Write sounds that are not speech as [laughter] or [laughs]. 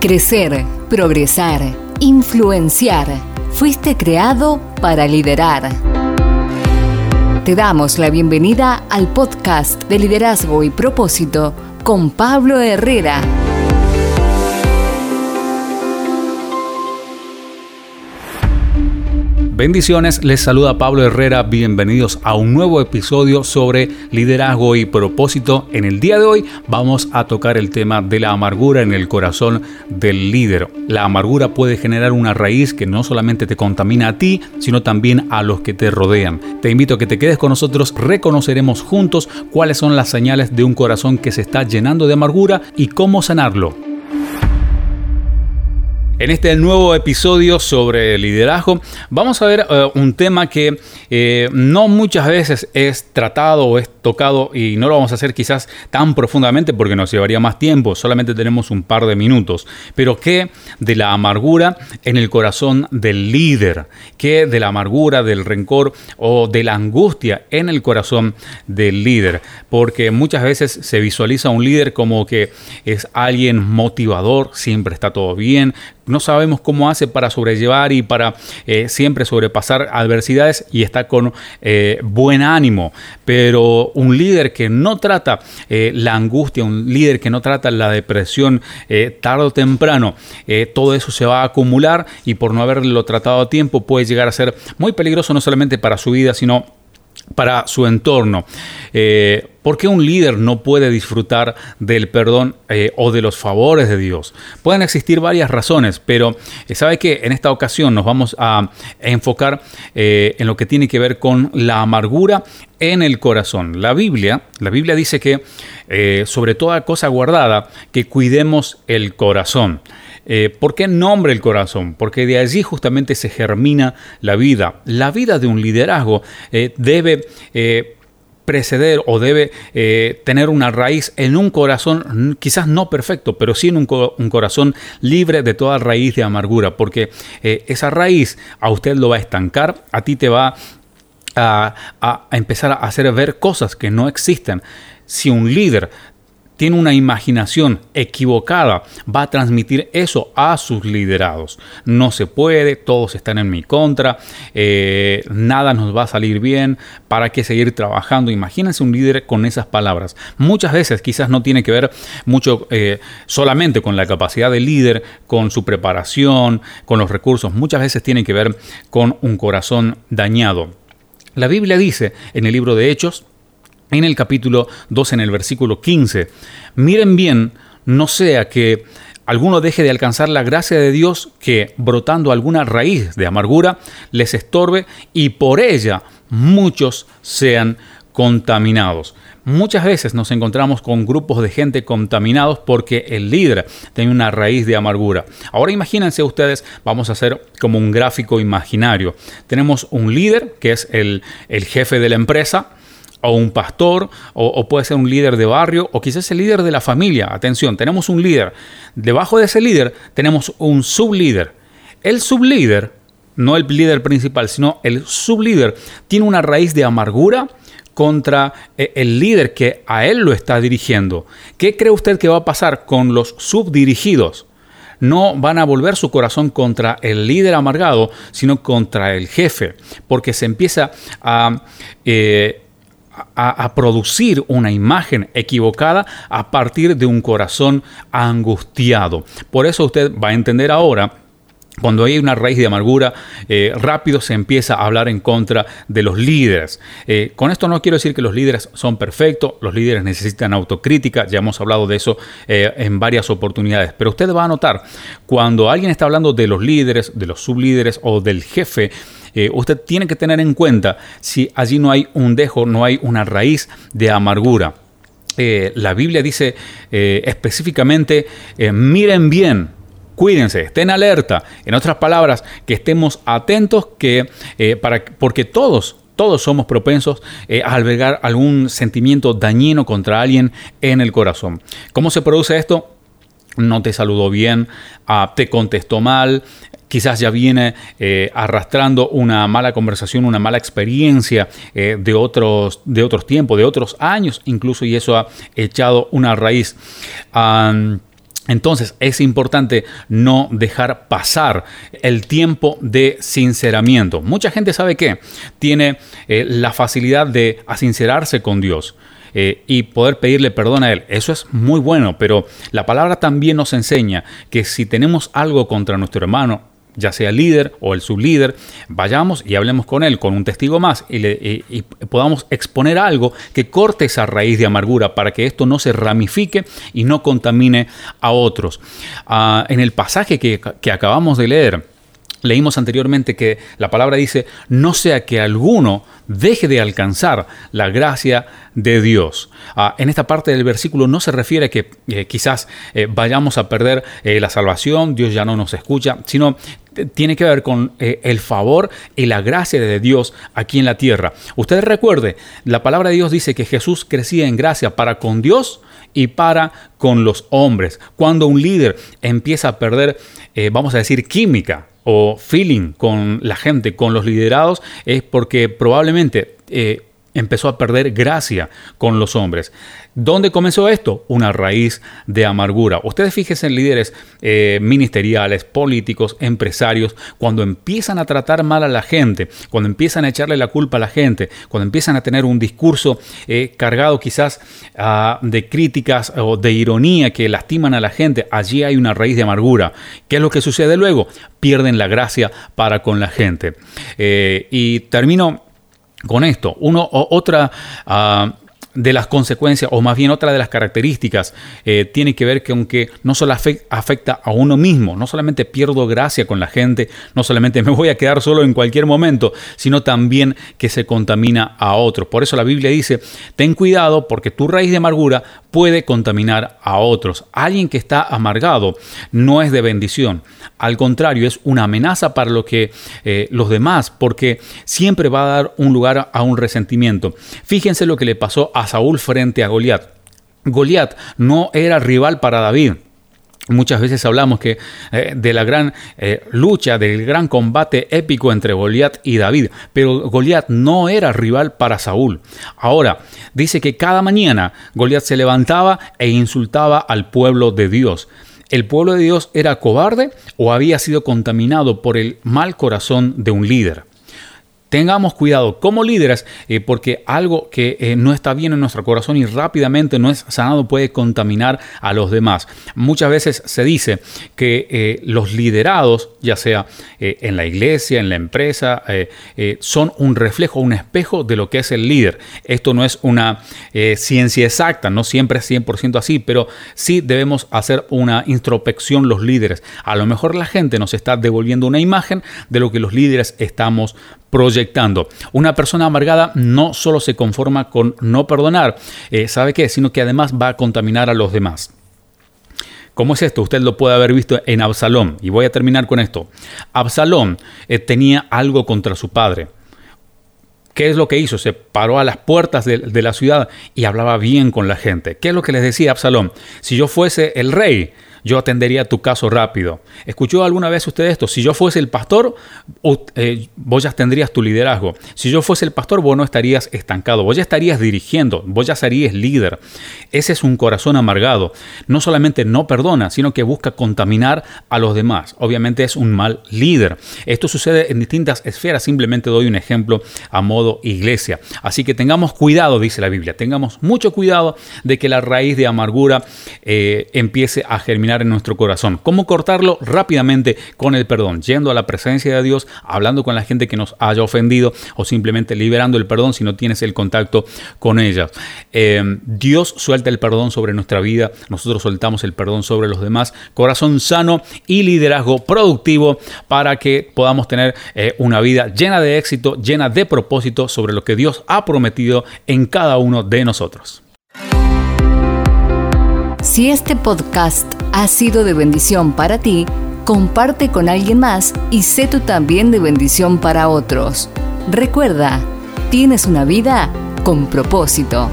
Crecer, progresar, influenciar. Fuiste creado para liderar. Te damos la bienvenida al podcast de liderazgo y propósito con Pablo Herrera. Bendiciones, les saluda Pablo Herrera, bienvenidos a un nuevo episodio sobre liderazgo y propósito. En el día de hoy vamos a tocar el tema de la amargura en el corazón del líder. La amargura puede generar una raíz que no solamente te contamina a ti, sino también a los que te rodean. Te invito a que te quedes con nosotros, reconoceremos juntos cuáles son las señales de un corazón que se está llenando de amargura y cómo sanarlo. En este nuevo episodio sobre liderazgo vamos a ver eh, un tema que eh, no muchas veces es tratado o es tocado y no lo vamos a hacer quizás tan profundamente porque nos llevaría más tiempo, solamente tenemos un par de minutos, pero que de la amargura en el corazón del líder, que de la amargura, del rencor o de la angustia en el corazón del líder, porque muchas veces se visualiza un líder como que es alguien motivador, siempre está todo bien, no sabemos cómo hace para sobrellevar y para eh, siempre sobrepasar adversidades y está con eh, buen ánimo. Pero un líder que no trata eh, la angustia, un líder que no trata la depresión tarde o temprano, todo eso se va a acumular y por no haberlo tratado a tiempo puede llegar a ser muy peligroso no solamente para su vida, sino para su entorno. Eh, ¿Por qué un líder no puede disfrutar del perdón eh, o de los favores de Dios? Pueden existir varias razones, pero eh, sabe que en esta ocasión nos vamos a enfocar en lo que tiene que ver con la amargura en el corazón. La Biblia, la Biblia dice que sobre toda cosa guardada, que cuidemos el corazón. Eh, ¿Por qué nombre el corazón? Porque de allí justamente se germina la vida. La vida de un liderazgo eh, debe... Eh, preceder o debe tener una raíz en un corazón, quizás no perfecto, pero sí en un, corazón libre de toda raíz de amargura, porque esa raíz a usted lo va a estancar, a ti te va a empezar a hacer ver cosas que no existen. Si un líder tiene una imaginación equivocada, va a transmitir eso a sus liderados. No se puede, todos están en mi contra, eh, nada nos va a salir bien, ¿para qué seguir trabajando? Imagínense un líder con esas palabras. Muchas veces quizás no tiene que ver mucho eh, solamente con la capacidad del líder, con su preparación, con los recursos, muchas veces tiene que ver con un corazón dañado. La Biblia dice en el libro de Hechos, en el capítulo 2, en el versículo 15. Miren bien, no sea que alguno deje de alcanzar la gracia de Dios que, brotando alguna raíz de amargura, les estorbe y por ella muchos sean contaminados. Muchas veces nos encontramos con grupos de gente contaminados porque el líder tiene una raíz de amargura. Ahora imagínense ustedes, vamos a hacer como un gráfico imaginario. Tenemos un líder que es el, el jefe de la empresa, o un pastor, o, puede ser un líder de barrio, o quizás el líder de la familia. Atención, tenemos un líder. Debajo de ese líder tenemos un sublíder. El sublíder, no el líder principal, sino el sublíder, tiene una raíz de amargura contra eh, el líder que a él lo está dirigiendo. ¿Qué cree usted que va a pasar con los subdirigidos? no van a volver su corazón contra el líder amargado, sino contra el jefe, porque se empieza a eh, a, producir una imagen equivocada a partir de un corazón angustiado. Por eso usted va a entender ahora cuando hay una raíz de amargura, eh, rápido se empieza a hablar en contra de los líderes. Eh, con esto no quiero decir que los líderes son perfectos, los líderes necesitan autocrítica, ya hemos hablado de eso eh, en varias oportunidades, pero usted va a notar, cuando alguien está hablando de los líderes, de los sublíderes o del jefe, usted tiene que tener en cuenta si allí no hay un dejo, no hay una raíz de amargura. la Biblia dice específicamente, miren bien, cuídense, estén alerta. En otras palabras, que estemos atentos que, eh, para, porque todos, todos somos propensos eh, a albergar algún sentimiento dañino contra alguien en el corazón. ¿Cómo se produce esto? No te saludó bien, ah, te contestó mal, quizás ya viene eh, arrastrando una mala conversación, una mala experiencia de, otros, de otros tiempos, de otros años incluso, y eso ha echado una raíz. Entonces es importante no dejar pasar el tiempo de sinceramiento. Mucha gente sabe que tiene eh, la facilidad de asincerarse con Dios. Eh, y poder pedirle perdón a Él. Eso es muy bueno, pero la palabra también nos enseña que si tenemos algo contra nuestro hermano, ya sea el líder o el sublíder, vayamos y hablemos con él, con un testigo más, y, le, podamos exponer algo que corte esa raíz de amargura para que esto no se ramifique y no contamine a otros. Ah, en el pasaje que acabamos de leer, Leímos anteriormente que la palabra dice, no sea que alguno deje de alcanzar la gracia de Dios. Ah, en esta parte del versículo no se refiere a que eh, quizás eh, vayamos a perder eh, la salvación, Dios ya no nos escucha, sino tiene que ver con el favor y la gracia de Dios aquí en la tierra. Usted recuerde, la palabra de Dios dice que Jesús crecía en gracia para con Dios y para con los hombres. Cuando un líder empieza a perder, vamos a decir, química, o feeling con la gente, con los liderados, es porque probablemente eh, empezó a perder gracia con los hombres. ¿Dónde comenzó esto? Una raíz de amargura. Ustedes fíjense en líderes eh, ministeriales, políticos, empresarios, cuando empiezan a tratar mal a la gente, cuando empiezan a echarle la culpa a la gente, cuando empiezan a tener un discurso eh, cargado quizás ah, de críticas o de ironía que lastiman a la gente, allí hay una raíz de amargura. ¿Qué es lo que sucede luego? Pierden la gracia para con la gente. Eh, y termino con esto. Uno, otra ah, de las consecuencias, o más bien otra de las características, eh, tiene que ver que aunque no solo afecta a uno mismo, no solamente pierdo gracia con la gente, no solamente [laughs] me voy a quedar solo en cualquier momento, sino también que se contamina a otros. Por eso la Biblia dice, ten cuidado porque tu raíz de amargura puede contaminar a otros. Alguien que está amargado no es de bendición, al contrario, es una amenaza para lo que, eh, los demás, porque siempre va a dar un lugar a un resentimiento. Fíjense lo que le pasó a Saúl frente a Goliat. Goliat no era rival para David. Muchas veces hablamos que eh, de la gran eh, lucha, del gran combate épico entre Goliat y David, pero Goliat no era rival para Saúl. Ahora, dice que cada mañana Goliat se levantaba e insultaba al pueblo de Dios. ¿El pueblo de Dios era cobarde o había sido contaminado por el mal corazón de un líder? Tengamos cuidado como líderes eh, porque algo que eh, no está bien en nuestro corazón y rápidamente no es sanado puede contaminar a los demás. Muchas veces se dice que eh, los liderados, ya sea en la iglesia, en la empresa, son un reflejo, un espejo de lo que es el líder. Esto no es una ciencia exacta, no siempre es 100% así, pero sí debemos hacer una introspección los líderes. A lo mejor la gente nos está devolviendo una imagen de lo que los líderes estamos proyectando. Una persona amargada no solo se conforma con no perdonar, eh, ¿sabe qué? Sino que además va a contaminar a los demás. ¿Cómo es esto? Usted lo puede haber visto en Absalón. Y voy a terminar con esto. Absalón eh, tenía algo contra su padre. ¿Qué es lo que hizo? Se paró a las puertas de, de, la ciudad y hablaba bien con la gente. ¿Qué es lo que les decía Absalón? Si yo fuese el rey, yo atendería tu caso rápido. ¿Escuchó alguna vez usted esto? Si yo fuese el pastor, eh, vos ya tendrías tu liderazgo. Si yo fuese el pastor, vos no estarías estancado, vos ya estarías dirigiendo, vos ya serías líder. Ese es un corazón amargado. No solamente no perdona, sino que busca contaminar a los demás. Obviamente es un mal líder. Esto sucede en distintas esferas. Simplemente doy un ejemplo a modo iglesia. Así que tengamos cuidado, dice la Biblia. Tengamos mucho cuidado de que la raíz de amargura eh, empiece a germinar en nuestro corazón. ¿Cómo cortarlo? Rápidamente con el perdón, yendo a la presencia de Dios, hablando con la gente que nos haya ofendido o simplemente liberando el perdón si no tienes el contacto con ella. Eh, Dios suelta el perdón sobre nuestra vida, nosotros soltamos el perdón sobre los demás. Corazón sano y liderazgo productivo para que podamos tener eh, una vida llena de éxito, llena de propósito sobre lo que Dios ha prometido en cada uno de nosotros. Si este podcast ha sido de bendición para ti, comparte con alguien más y sé tú también de bendición para otros. Recuerda, tienes una vida con propósito.